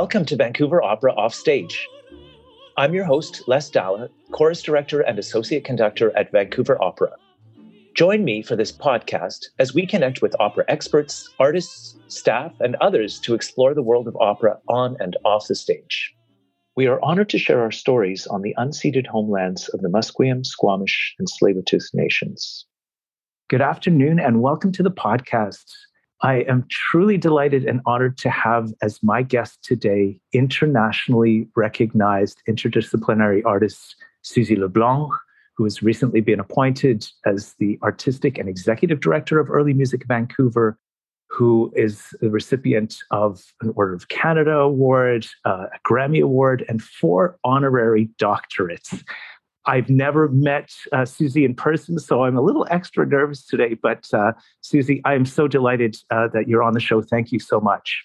Welcome to Vancouver Opera Offstage. I'm your host, Les Dala, chorus director and associate conductor at Vancouver Opera. Join me for this podcast as we connect with opera experts, artists, staff, and others to explore the world of opera on and off the stage. We are honored to share our stories on the unceded homelands of the Musqueam, Squamish, and Tsleil-Waututh nations. Good afternoon and welcome to the podcast. I am truly delighted and honored to have as my guest today internationally recognized interdisciplinary artist Suzie LeBlanc, who has recently been appointed as the artistic and executive director of Early Music Vancouver, who is the recipient of an Order of Canada Award, uh, a Grammy Award, and four honorary doctorates. I've never met uh, Suzie in person, so I'm a little extra nervous today. But uh, Suzie, I'm so delighted uh, that you're on the show. Thank you so much.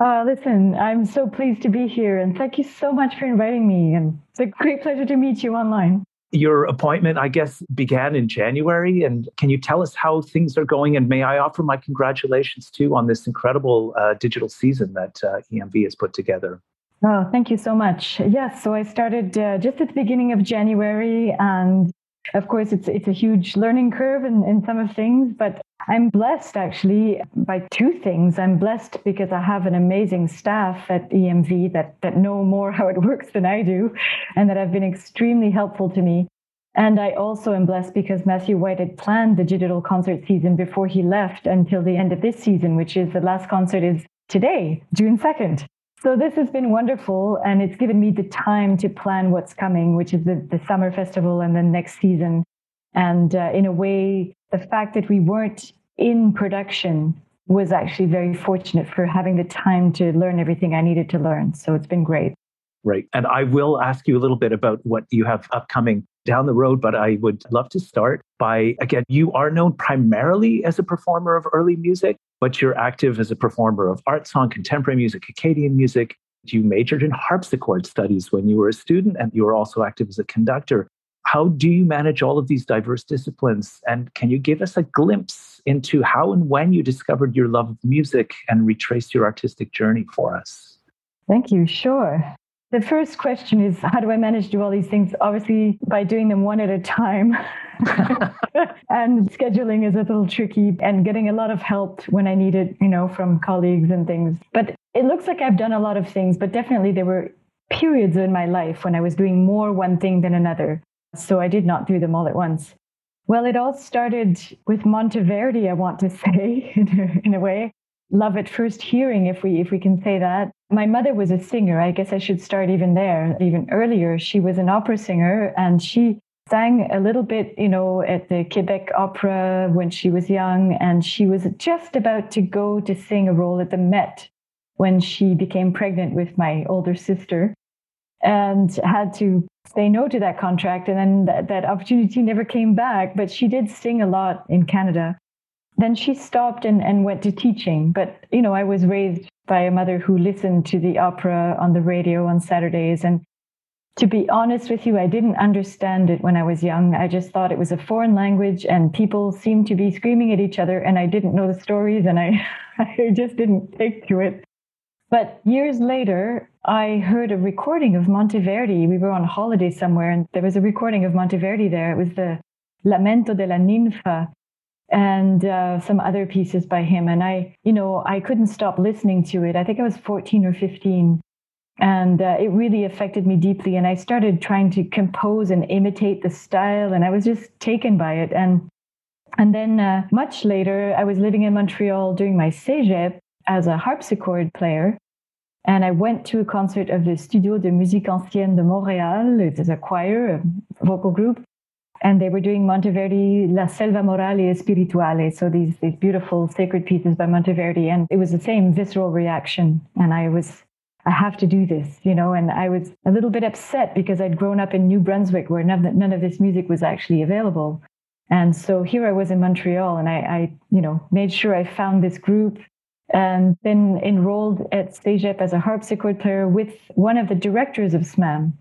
Uh, listen, I'm so pleased to be here, and thank you so much for inviting me. And it's a great pleasure to meet you online. Your appointment, I guess, began in January. And can you tell us how things are going? And may I offer my congratulations too on this incredible uh, digital season that uh, EMV has put together? Oh, thank you so much. Yes, so I started uh, just at the beginning of January, and of course, it's it's a huge learning curve in, in some of things, but I'm blessed actually by two things. I'm blessed because I have an amazing staff at EMV that that know more how it works than I do, and that have been extremely helpful to me. And I also am blessed because Matthew White had planned the digital concert season before he left until the end of this season, which is the last concert is today, June 2nd. So this has been wonderful, and it's given me the time to plan what's coming, which is the, the summer festival and the next season. And uh, in a way, the fact that we weren't in production was actually very fortunate for having the time to learn everything I needed to learn. So it's been great. Right. And I will ask you a little bit about what you have upcoming down the road, but I would love to start by again, you are known primarily as a performer of early music, but you're active as a performer of art song, contemporary music, Acadian music. You majored in harpsichord studies when you were a student, and you were also active as a conductor. How do you manage all of these diverse disciplines? And can you give us a glimpse into how and when you discovered your love of music and retraced your artistic journey for us? Thank you. Sure. The first question is how do I manage to do all these things? Obviously, by doing them one at a time. and scheduling is a little tricky and getting a lot of help when I need it, you know, from colleagues and things. But it looks like I've done a lot of things, but definitely there were periods in my life when I was doing more one thing than another. So I did not do them all at once. Well, it all started with Monteverdi, I want to say, in a way love at first hearing, if we if we can say that. My mother was a singer. I guess I should start even there, even earlier. She was an opera singer, and she sang a little bit, you know, at the Quebec Opera when she was young, and she was just about to go to sing a role at the Met when she became pregnant with my older sister and had to say no to that contract and then that, that opportunity never came back but she did sing a lot in canada then she stopped and, and went to teaching. But, you know, I was raised by a mother who listened to the opera on the radio on Saturdays. And to be honest with you, I didn't understand it when I was young. I just thought it was a foreign language and people seemed to be screaming at each other and I didn't know the stories and I, I just didn't take to it. But years later, I heard a recording of Monteverdi. We were on holiday somewhere and there was a recording of Monteverdi there. It was the Lamento della Ninfa and uh, some other pieces by him. And I, you know, I couldn't stop listening to it. I think I was 14 or 15. And uh, it really affected me deeply. And I started trying to compose and imitate the style. And I was just taken by it. And, and then uh, much later, I was living in Montreal doing my cégep as a harpsichord player. And I went to a concert of the Studio de Musique Ancienne de Montréal. It is a choir, a vocal group and they were doing Monteverdi La Selva Morale Spirituale, so these these beautiful sacred pieces by Monteverdi, and it was the same visceral reaction, and I was. I have to do this, you know, and I was a little bit upset because I'd grown up in New Brunswick where none, none of this music was actually available. And so here I was in Montreal and I, I, you know, made sure I found this group and then enrolled at CEGEP as a harpsichord player with one of the directors of SMAM,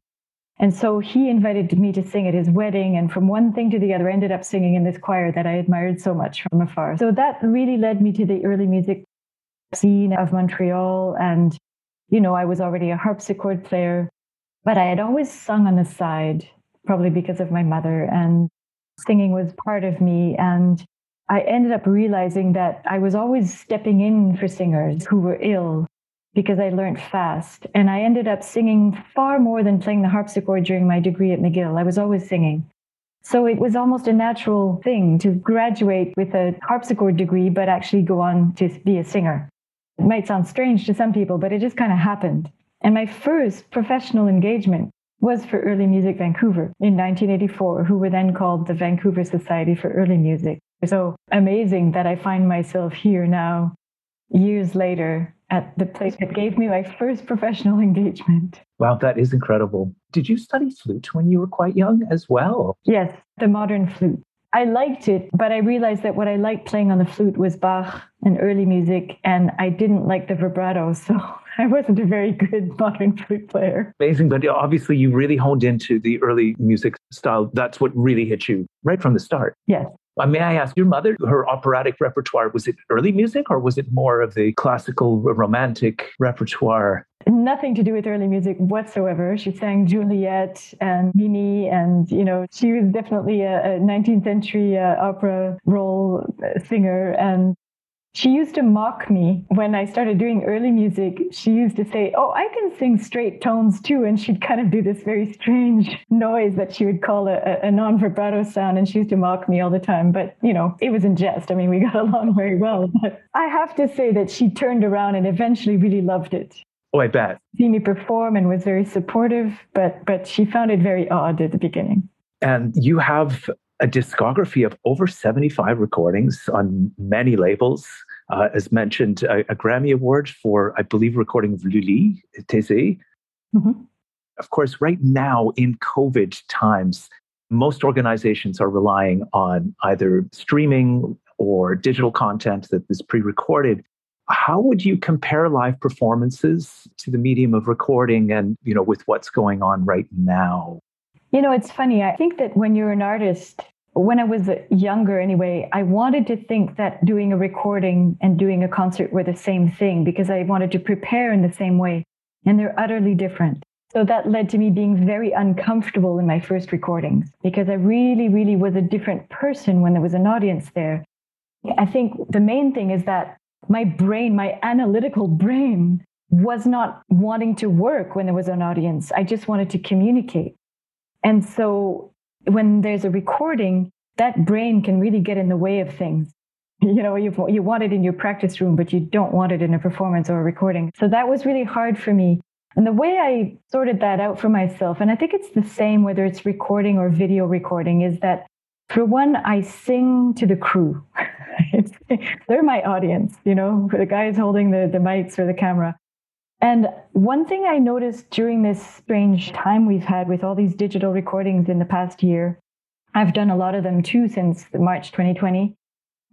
and so he invited me to sing at his wedding. And from one thing to the other, I ended up singing in this choir that I admired so much from afar. So that really led me to the early music scene of Montreal. And you know, I was already a harpsichord player, but I had always sung on the side, probably because of my mother, and singing was part of me. And I ended up realizing that I was always stepping in for singers who were ill because I learned fast. And I ended up singing far more than playing the harpsichord during my degree at McGill. I was always singing. So it was almost a natural thing to graduate with a harpsichord degree, but actually go on to be a singer. It might sound strange to some people, but it just kind of happened. And my first professional engagement was for Early Music Vancouver in 1984, who were then called the Vancouver Society for Early Music. So amazing that I find myself here now, years later, at the place that gave me my first professional engagement. Wow, that is incredible. Did you study flute when you were quite young as well? Yes, the modern flute. I liked it, but I realized that what I liked playing on the flute was Bach and early music, and I didn't like the vibrato. So I wasn't a very good modern flute player. Amazing, but obviously you really honed into the early music style. That's what really hit you right from the start. Yes. May I ask your mother, her operatic repertoire, was it early music or was it more of the classical romantic repertoire? Nothing to do with early music whatsoever. She sang Juliet and Mimi, and you know, she was definitely a, a 19th century uh, opera role uh, singer. And she used to mock me when I started doing early music. She used to say, Oh, I can sing straight tones too. And she'd kind of do this very strange noise that she would call a, a non vibrato sound. And she used to mock me all the time. But, you know, it was in jest. I mean, we got along very well. But I have to say that she turned around and eventually really loved it. Oh, I bet. See me perform and was very supportive, but but she found it very odd at the beginning. And you have a discography of over 75 recordings on many labels. Uh, as mentioned, a, a, Grammy Award for, I believe, recording of Lully, Thésée. Mm-hmm. Of course, right now in COVID times, most organizations are relying on either streaming or digital content that is pre recorded. How would you compare live performances to the medium of recording and, you know, with what's going on right now? You know, it's funny. I think that when you're an artist, when I was younger anyway, I wanted to think that doing a recording and doing a concert were the same thing because I wanted to prepare in the same way. And they're utterly different. So that led to me being very uncomfortable in my first recordings because I really, really was a different person when there was an audience there. I think the main thing is that my brain, my analytical brain, was not wanting to work when there was an audience. I just wanted to communicate. And so when there's a recording, that brain can really get in the way of things. You know, you you want it in your practice room, but you don't want it in a performance or a recording. So that was really hard for me. And the way I sorted that out for myself, and I think it's the same whether it's recording or video recording, is that for one, I sing to the crew. they're my audience, you know, the guys holding the, the mics or the camera. And one thing I noticed during this strange time we've had with all these digital recordings in the past year, I've done a lot of them too since March 2020.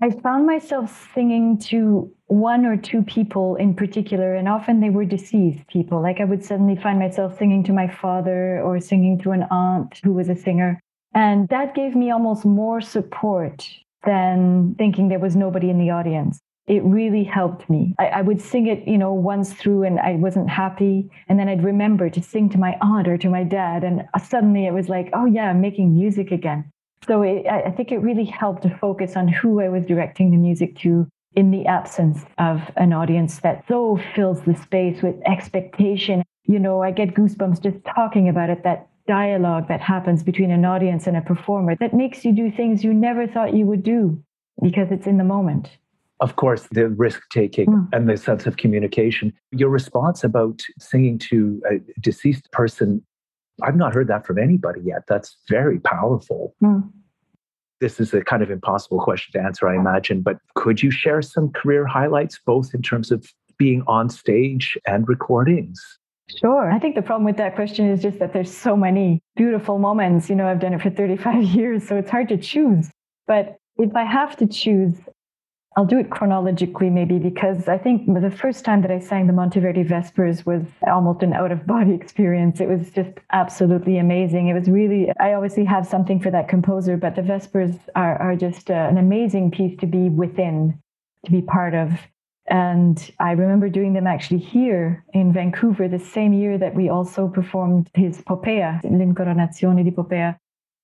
I found myself singing to one or two people in particular, and often they were deceased people. Like I would suddenly find myself singing to my father or singing to an aunt who was a singer. And that gave me almost more support than thinking there was nobody in the audience it really helped me. I, I, would sing it, you know, once through and I wasn't happy. And then I'd remember to sing to my aunt or to my dad. And uh, suddenly it was like, oh, yeah, I'm making music again. So it, I think it really helped to focus on who I was directing the music to in the absence of an audience that so fills the space with expectation. You know, I get goosebumps just talking about it, that dialogue that happens between an audience and a performer that makes you do things you never thought you would do because it's in the moment of course, the risk taking mm. and the sense of communication. Your response about singing to a deceased person, I've not heard that from anybody yet. That's very powerful. Mm. This is a kind of impossible question to answer, I imagine, but could you share some career highlights, both in terms of being on stage and recordings? Sure. I think the problem with that question is just that there's so many beautiful moments. You know, I've done it for 35 years, so it's hard to choose. But if I have to choose, I'll do it chronologically, maybe, because I think the first time that I sang the Monteverdi Vespers was almost an out of body experience. It was just absolutely amazing. It was really, I obviously have something for that composer, but the Vespers are, are just uh, an amazing piece to be within, to be part of. And I remember doing them actually here in Vancouver the same year that we also performed his Poppea, L'Incoronazione di Poppea.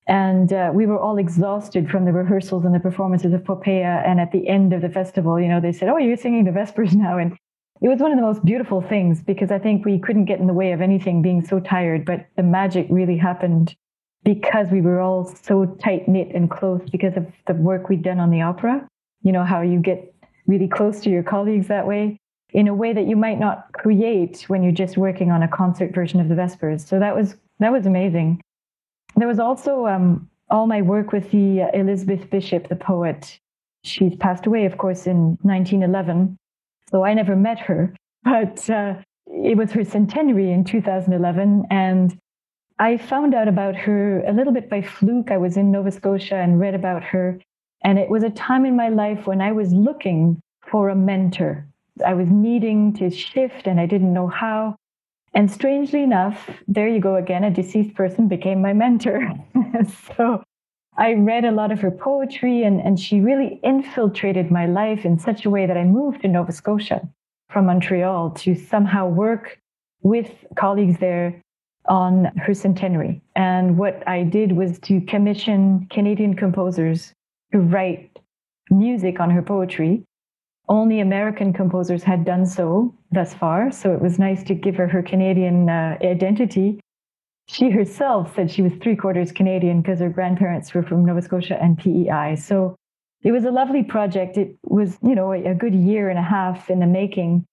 And uh, we were all exhausted from the rehearsals and the performances of Poppea. And at the end of the festival, you know, they said, Oh, you're singing the Vespers now. And it was one of the most beautiful things because I think we couldn't get in the way of anything being so tired. But the magic really happened because we were all so tight knit and close because of the work we'd done on the opera. You know, how you get really close to your colleagues that way in a way that you might not create when you're just working on a concert version of the Vespers. So that was that was amazing. There was also um, all my work with the uh, Elizabeth Bishop, the poet. She's passed away, of course, in 1911. So I never met her, but uh, it was her centenary in 2011, and I found out about her a little bit by fluke. I was in Nova Scotia and read about her. And it was a time in my life when I was looking for a mentor. I was needing to shift and I didn't know how. And strangely enough, there you go again, a deceased person became my mentor. so I read a lot of her poetry and, and she really infiltrated my life in such a way that I moved to Nova Scotia from Montreal to somehow work with colleagues there on her centenary. And what I did was to commission Canadian composers to write music on her poetry. Only American composers had done so thus far, so it was nice to give her her Canadian uh, identity. She herself said she was three quarters Canadian because her grandparents were from Nova Scotia and PEI. So it was a lovely project. It was, you know, a, a good year and a half in the making.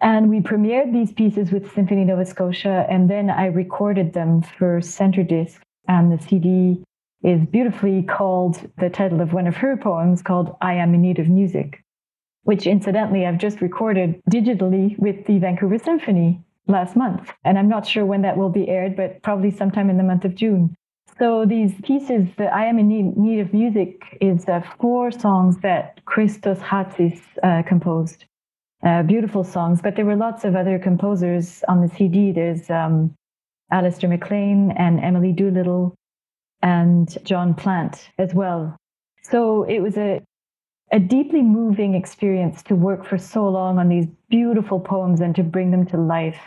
And we premiered these pieces with Symphony Nova Scotia, and then I recorded them for Center Disc. And the CD is beautifully called the title of one of her poems called I Am in Need of Music, which incidentally I've just recorded digitally with the Vancouver Symphony last month. And I'm not sure when that will be aired, but probably sometime in the month of June. So these pieces, the I Am in Need of Music is uh, four songs that Christos Hatzis uh, composed uh, beautiful songs. But there were lots of other composers on the CD. There's um, Alasdair MacLean and Emily Doolittle and John Plant as well. So it was a a deeply moving experience to work for so long on these beautiful poems and to bring them to life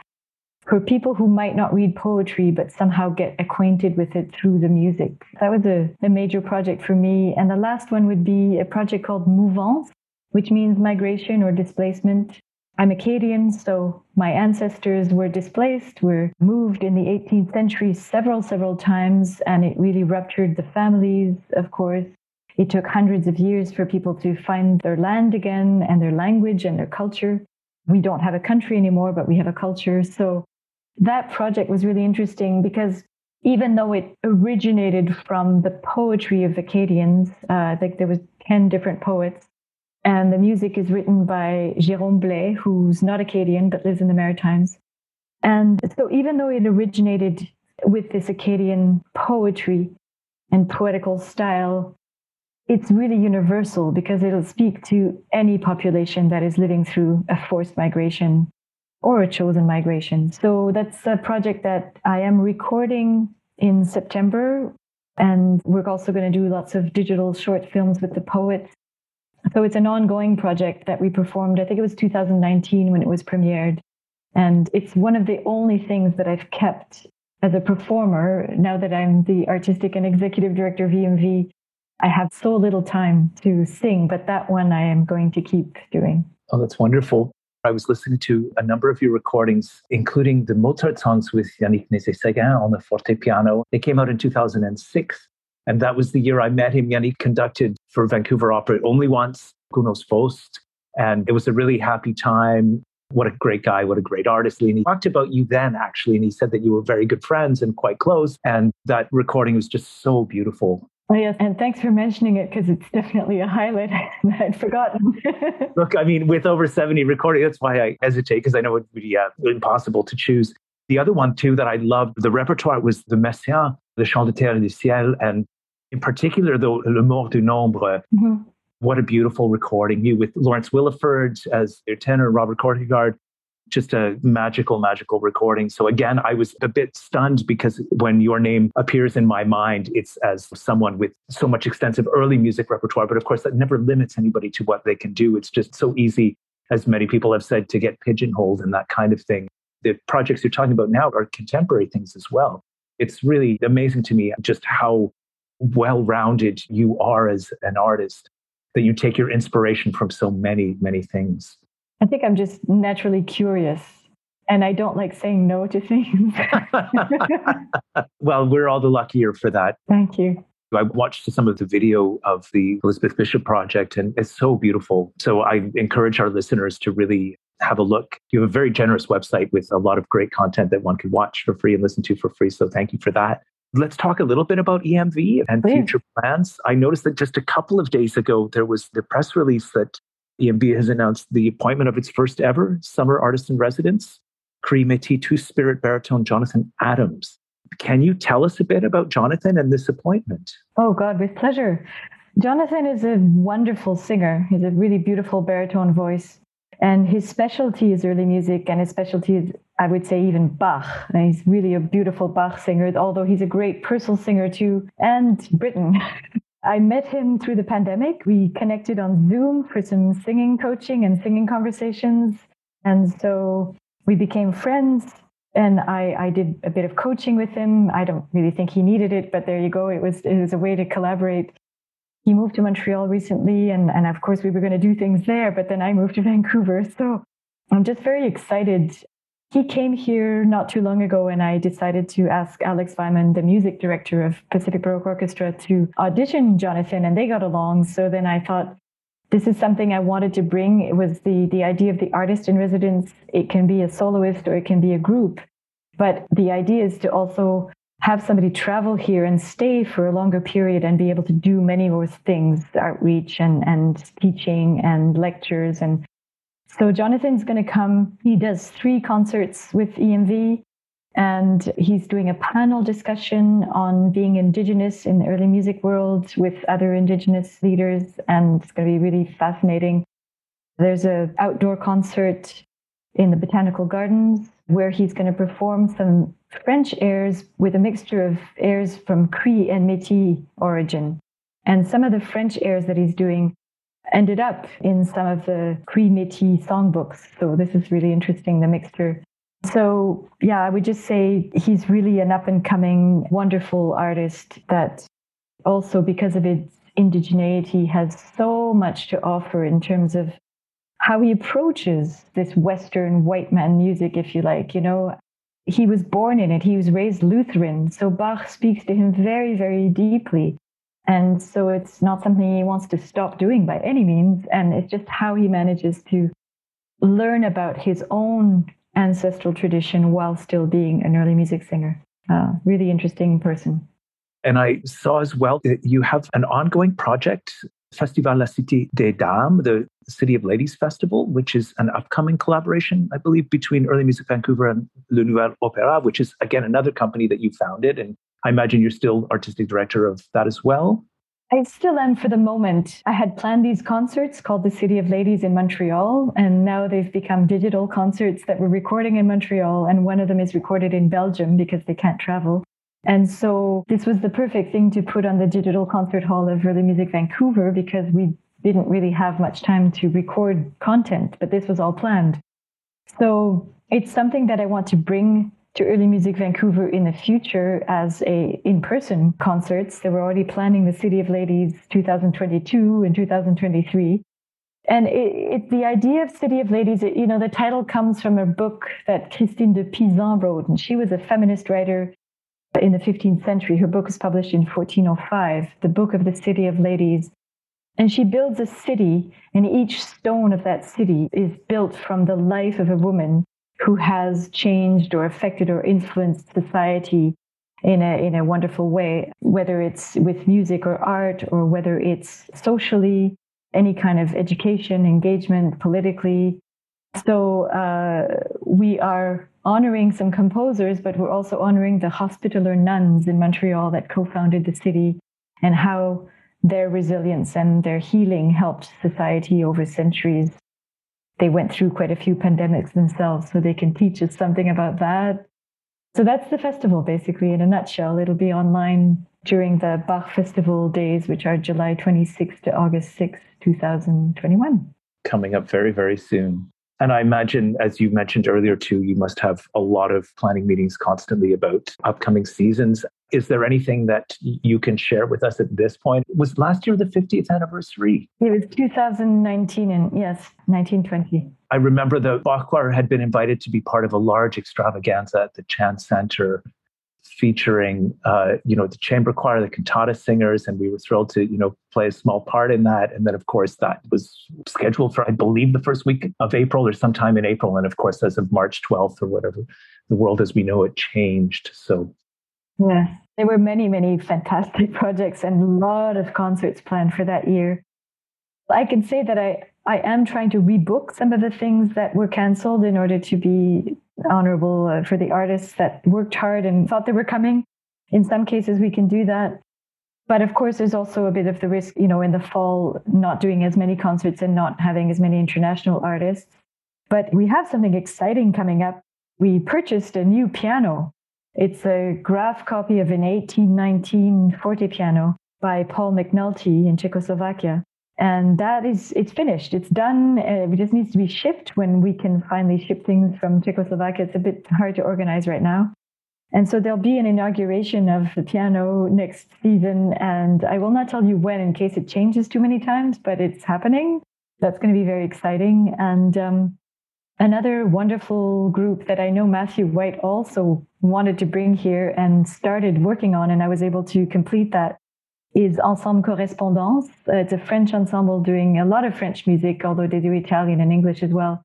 for people who might not read poetry but somehow get acquainted with it through the music. That was a, a major project for me. And the last one would be a project called Mouvance, which means migration or displacement. I'm Acadian, so my ancestors were displaced, were moved in the 18th century several, several times, and it really ruptured the families, of course. It took hundreds of years for people to find their land again and their language and their culture. We don't have a country anymore, but we have a culture. So that project was really interesting because even though it originated from the poetry of Acadians, uh, there was 10 different poets, and the music is written by Jérôme Blais, who's not Acadian but lives in the Maritimes. And so, even though it originated with this Acadian poetry and poetical style, it's really universal because it'll speak to any population that is living through a forced migration or a chosen migration. So, that's a project that I am recording in September. And we're also going to do lots of digital short films with the poets so it's an ongoing project that we performed. I think it was 2019 when it was premiered. And it's one of the only things that I've kept as a performer now that I'm the artistic and executive director of EMV. I have so little time to sing, but that one I am going to keep doing. Oh, that's wonderful. I was listening to a number of your recordings, including the Mozart songs with Yannick Nézet-Séguin on the forte piano. They came out in 2006. And that was the year I met him. Yannick conducted for Vancouver Opera only once, Faust. And it was a really happy time. What a great guy. What a great artist. And he talked about you then, actually. And he said that you were very good friends and quite close. And that recording was just so beautiful. Oh, yes. And thanks for mentioning it because it's definitely a highlight that I'd forgotten. Look, I mean, with over 70 recordings, that's why I hesitate because I know it would be uh, impossible to choose. The other one, too, that I loved, the repertoire was the Messiaen, the Chant de Terre et du Ciel. And in particular, the Le Mort du Nombre. Mm-hmm. What a beautiful recording. You with Lawrence Wiliford as their tenor, Robert Kortgaard. Just a magical, magical recording. So again, I was a bit stunned because when your name appears in my mind, it's as someone with so much extensive early music repertoire. But of course, that never limits anybody to what they can do. It's just so easy as many people have said, to get pigeonholed and that kind of thing. The projects you're talking about now are contemporary things as well. It's really amazing to me just how well rounded you are as an artist, that you take your inspiration from so many, many things. I think I'm just naturally curious and I don't like saying no to things. well, we're all the luckier for that. Thank you. I watched some of the video of the Elizabeth Bishop project, and it's so beautiful. So I encourage our listeners to really have a look. You have a very generous website with a lot of great content that one can watch for free and listen to for free. So thank you for that. Let's talk a little bit about EMV and Please. future plans. I noticed that just a couple of days ago, there was the press release that EMV has announced the appointment of its first ever summer artist in residence, Cree Métis two spirit baritone Jonathan Adams. Can you tell us a bit about Jonathan and this appointment? Oh, God, with pleasure. Jonathan is a wonderful singer. He's a really beautiful baritone voice. And his specialty is early music, and his specialty is, I would say, even Bach. And he's really a beautiful Bach singer, although he's a great Purcell singer too, and Britten. I met him through the pandemic. We connected on Zoom for some singing coaching and singing conversations. And so we became friends and I, I did a bit of coaching with him. I don't really think he needed it, but there you go. It was it was a way to collaborate. He moved to Montreal recently, and and of course we were going to do things there. But then I moved to Vancouver, so I'm just very excited. He came here not too long ago, and I decided to ask Alex Weimann, the music director of Pacific Baroque Orchestra, to audition Jonathan, and they got along. So then I thought, this is something I wanted to bring. It was the, the idea of the artist in residence. It can be a soloist or it can be a group. But the idea is to also have somebody travel here and stay for a longer period and be able to do many more things, outreach and, and teaching and lectures. And so Jonathan's going to come. He does three concerts with EMV and he's doing a panel discussion on being indigenous in the early music world with other indigenous leaders and it's going to be really fascinating there's an outdoor concert in the botanical gardens where he's going to perform some french airs with a mixture of airs from cree and métis origin and some of the french airs that he's doing ended up in some of the cree métis songbooks so this is really interesting the mixture so, yeah, I would just say he's really an up and coming, wonderful artist that also, because of its indigeneity, has so much to offer in terms of how he approaches this Western white man music, if you like. You know, he was born in it, he was raised Lutheran. So Bach speaks to him very, very deeply. And so it's not something he wants to stop doing by any means. And it's just how he manages to learn about his own ancestral tradition while still being an early music singer. Uh, really interesting person. And I saw as well that you have an ongoing project, Festival La Cité des Dames, the City of Ladies Festival, which is an upcoming collaboration, I believe, between Early Music Vancouver and Le Nouvel Opéra, which is, again, another company that you founded. And I imagine you're still artistic director of that as well. I still am for the moment. I had planned these concerts called the City of Ladies in Montreal, and now they've become digital concerts that we're recording in Montreal, and one of them is recorded in Belgium because they can't travel. And so this was the perfect thing to put on the digital concert hall of Early Music Vancouver because we didn't really have much time to record content, but this was all planned. So it's something that I want to bring to Early Music Vancouver in the future as a in-person concerts. They were already planning the City of Ladies 2022 and 2023. And it, it, the idea of City of Ladies, it, you know, the title comes from a book that Christine de Pizan wrote, and she was a feminist writer in the 15th century. Her book was published in 1405, the Book of the City of Ladies. And she builds a city, and each stone of that city is built from the life of a woman who has changed or affected or influenced society in a in a wonderful way, whether it's with music or art or whether it's socially, any kind of education, engagement, politically. So uh, we are honoring some composers, but we're also honoring the hospitaller nuns in Montreal that co-founded the city and how their resilience and their healing helped society over centuries they went through quite a few pandemics themselves, so they can teach us something about that. So that's the festival, basically, in a nutshell. It'll be online during the Bach Festival days, which are July 26th to August 6th, 2021. coming up very, very soon. And I imagine, as you mentioned earlier, too, you must have a lot of planning meetings constantly about upcoming seasons. Is there anything that you can share with us at this point? Was last year the 50th anniversary? It was 2019, and yes, 1920. I remember the Bach Choir had been invited to be part of a large extravaganza at the Chan Center featuring uh, you know the chamber choir the cantata singers and we were thrilled to you know play a small part in that and then of course that was scheduled for i believe the first week of april or sometime in april and of course as of march 12th or whatever the world as we know it changed so yeah there were many many fantastic projects and a lot of concerts planned for that year i can say that i I am trying to rebook some of the things that were canceled in order to be honorable uh, for the artists that worked hard and thought they were coming. In some cases, we can do that. But of course, there's also a bit of the risk, you know, in the fall, not doing as many concerts and not having as many international artists. But we have something exciting coming up. We purchased a new piano. It's a Graf copy of an 1819 forte piano by Paul McNulty in Czechoslovakia. And that is it's finished. It's done. Uh, it just needs to be shipped when we can finally ship things from czechoslovakia. It's a bit hard to organize right now. And so there'll be an inauguration of the piano next season. And i will not tell you when in case it changes too many times but it's happening. That's going to be very exciting. And um, another wonderful group that i know matthew white also wanted to bring here and started working on and i was able to complete that is Ensemble Correspondance. Uh, it's a French ensemble doing a lot of French music, although they do Italian and English as well.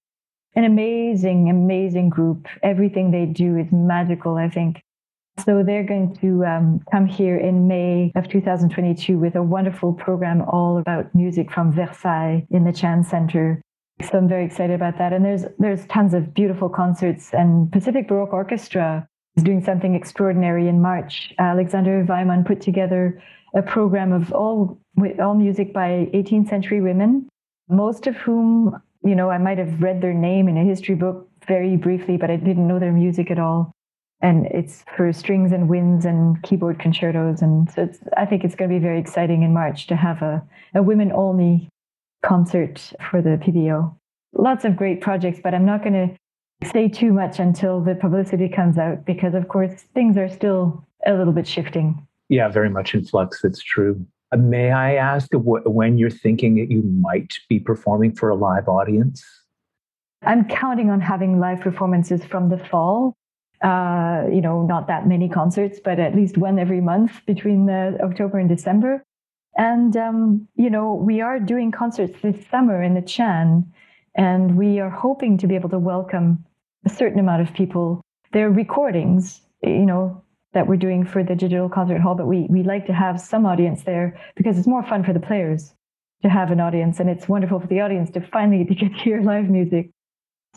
An amazing, amazing group. Everything they do is magical, I think. So they're going to um, come here in May of 2022 with a wonderful program all about music from Versailles in the Chan Center. So I'm very excited about that. And there's there's tons of beautiful concerts. And Pacific Baroque Orchestra doing something extraordinary in March. Alexander Weimann put together a program of all all music by 18th century women, most of whom, you know, I might have read their name in a history book very briefly, but I didn't know their music at all. And it's for strings and winds and keyboard concertos. And so I think it's going to be very exciting in March to have a, a women only concert for the PBO. Lots of great projects, but I'm not going to say too much until the publicity comes out because, of course, things are still a little bit shifting. Yeah, very much in flux. It's true. Uh, may I ask when you're thinking that you might be performing for a live audience? I'm counting on having live performances from the fall. Uh, you know, not that many concerts, but at least one every month between the October and December. And, um, you know, we are doing concerts this summer in the Chan, and we are hoping to be able to welcome a certain amount of people. They're recordings, you know, that we're doing for the digital concert hall, but we, we like to have some audience there because it's more fun for the players to have an audience and it's wonderful for the audience to finally to get to hear live music.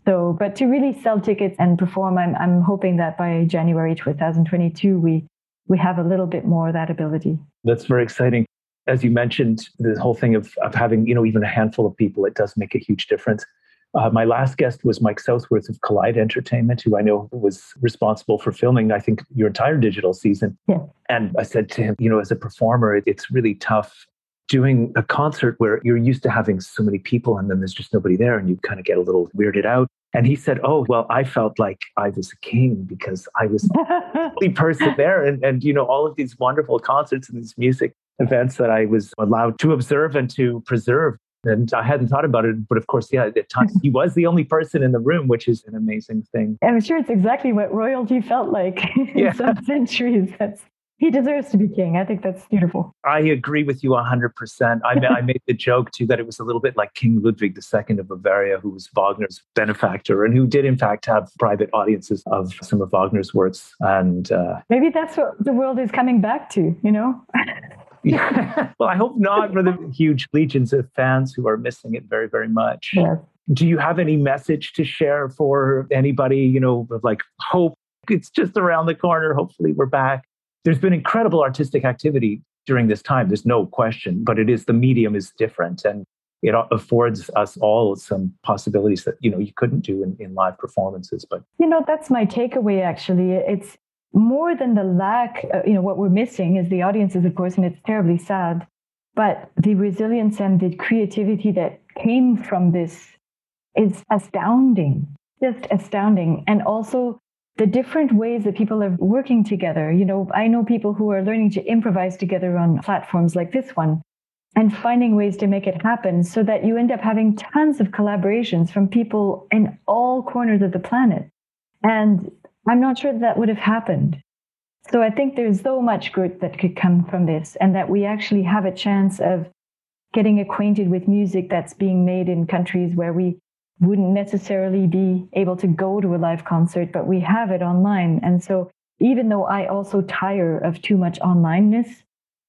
So, but to really sell tickets and perform, I'm, I'm hoping that by January 2022, we, we have a little bit more of that ability. That's very exciting. As you mentioned, the whole thing of, of having, you know, even a handful of people, it does make a huge difference. Uh, my last guest was Mike Southworth of Collide Entertainment, who I know was responsible for filming, I think, your entire digital season. Yeah. And I said to him, you know, as a performer, it's really tough doing a concert where you're used to having so many people and then there's just nobody there and you kind of get a little weirded out. And he said, Oh, well, I felt like I was a king because I was the only person there. And, and, you know, all of these wonderful concerts and these music events that I was allowed to observe and to preserve and I hadn't thought about it, but of course, yeah, at times he was the only person in the room, which is an amazing thing. I'm sure it's exactly what royalty felt like yeah. in some centuries. That's he deserves to be king. I think that's beautiful. I agree with you 100%. I, I made the joke too that it was a little bit like King Ludwig II of Bavaria, who was Wagner's benefactor and who did, in fact, have private audiences of some of Wagner's works. And uh, maybe that's what the world is coming back to, you know? well, I hope not for the huge legions of fans who are missing it very, very much. Yes. Do you have any message to share for anybody, you know, of like hope? It's just around the corner. Hopefully, we're back. There's been incredible artistic activity during this time. There's no question, but it is the medium is different and it affords us all some possibilities that you know you couldn't do in, in live performances but you know that's my takeaway actually it's more than the lack, uh, you know, what we're missing is the audiences, of course, and it's terribly sad. But the resilience and the creativity that came from this is astounding, just astounding. And also the different ways that people are working together. You know, I know people who are learning to improvise together on platforms like this one and finding ways to make it happen so that you end up having tons of collaborations from people in all corners of the planet. And I'm not sure that, would have happened. So I think there's so much good that could come from this, and that we actually have a chance of getting acquainted with music that's being made in countries where we wouldn't necessarily be able to go to a live concert, but we have it online. And so even though I also tire of too much onlineness,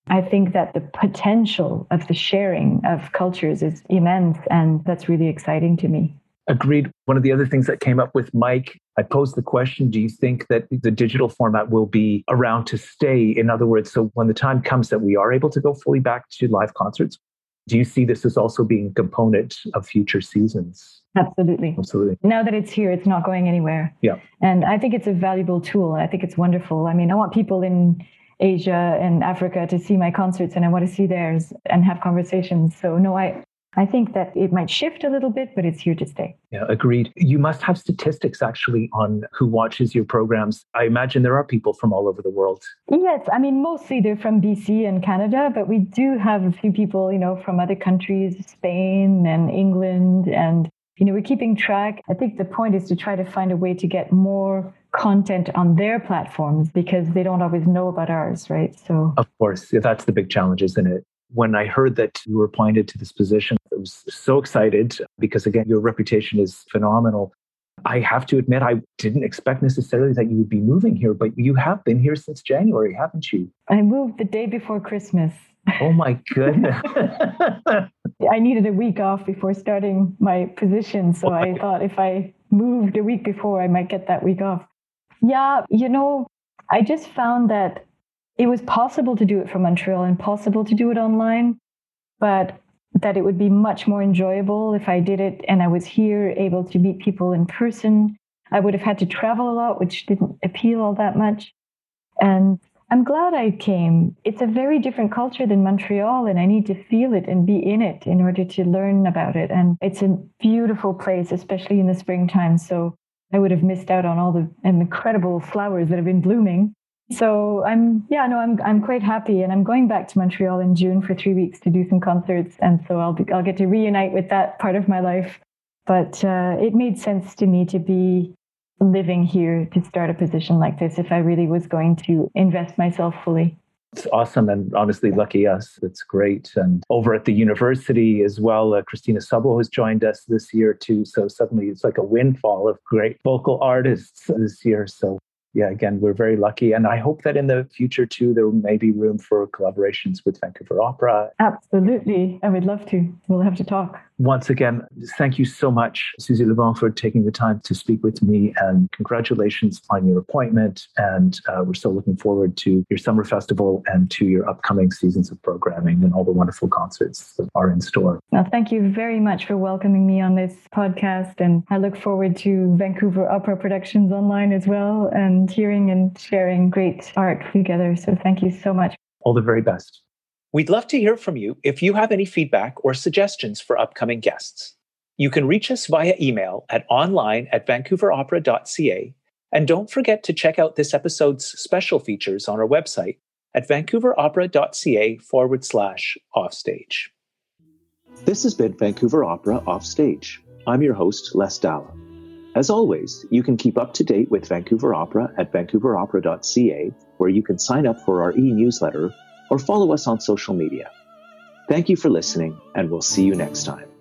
I think that the potential of the sharing of cultures is immense, and that's really exciting to me. Agreed. One of the other things that came up with Mike, I posed the question Do you think that the digital format will be around to stay? In other words, so when the time comes that we are able to go fully back to live concerts, do you see this as also being a component of future seasons? Absolutely. Absolutely. Now that it's here, it's not going anywhere. Yeah. And I think it's a valuable tool. I think it's wonderful. I mean, I want people in Asia and Africa to see my concerts and I want to see theirs and have conversations. So no, I I think that it might shift a little bit, but it's here to stay. Yeah, agreed. You must have statistics actually on who watches your programs. I imagine there are people from all over the world. Yes, I mean mostly they're from BC and Canada, but we do have a few people, you know, from other countries, Spain and England and you know, we're keeping track. I think the point is to try to find a way to get more content on their platforms because they don't always know about ours, right? So, of course, that's the big challenge, isn't it? When I heard that you were appointed to this position, I was so excited because, again, your reputation is phenomenal. I have to admit, I didn't expect necessarily that you would be moving here, but you have been here since January, haven't you? I moved the day before Christmas. Oh my goodness. I needed a week off before starting my position. So I thought if I moved a week before, I might get that week off. Yeah, you know, I just found that it was possible to do it from Montreal and possible to do it online, but that it would be much more enjoyable if I did it and I was here able to meet people in person. I would have had to travel a lot, which didn't appeal all that much. And I'm glad I came. It's a very different culture than Montreal, and I need to feel it and be in it in order to learn about it. And it's a beautiful place, especially in the springtime. So I would have missed out on all the incredible flowers that have been blooming. So I'm, yeah, no, I'm, I'm quite happy, and I'm going back to Montreal in June for three weeks to do some concerts, and so I'll be, I'll get to reunite with that part of my life. But uh, it made sense to me to be living here to start a position like this if I really was going to invest myself fully. It's awesome and honestly, lucky us. It's great. And over at the university as well, uh, Christina Sabo has joined us this year too. So suddenly it's like a windfall of great vocal artists this year. So yeah, again, we're very lucky. And I hope that in the future too, there may be room for collaborations with Vancouver Opera. Absolutely. I would love to. We'll have to talk. Once again, thank you so much, Suzie LeBlanc, for taking the time to speak with me. And congratulations on your appointment. And uh, we're so looking forward to your summer festival and to your upcoming seasons of programming and all the wonderful concerts that are in store. Well, thank you very much for welcoming me on this podcast. And I look forward to Vancouver Opera Productions online as well. And and hearing and sharing great art together. So thank you so much. All the very best. We'd love to hear from you if you have any feedback or suggestions for upcoming guests. You can reach us via email at online at vancouveropera.ca. And don't forget to check out this episode's special features on our website at vancouveropera.ca forward slash offstage. This has been Vancouver Opera Offstage. I'm your host, Les Dala. As always, you can keep up to date with Vancouver Opera at vancouveropera.ca, where you can sign up for our e newsletter or follow us on social media. Thank you for listening, and we'll see you next time.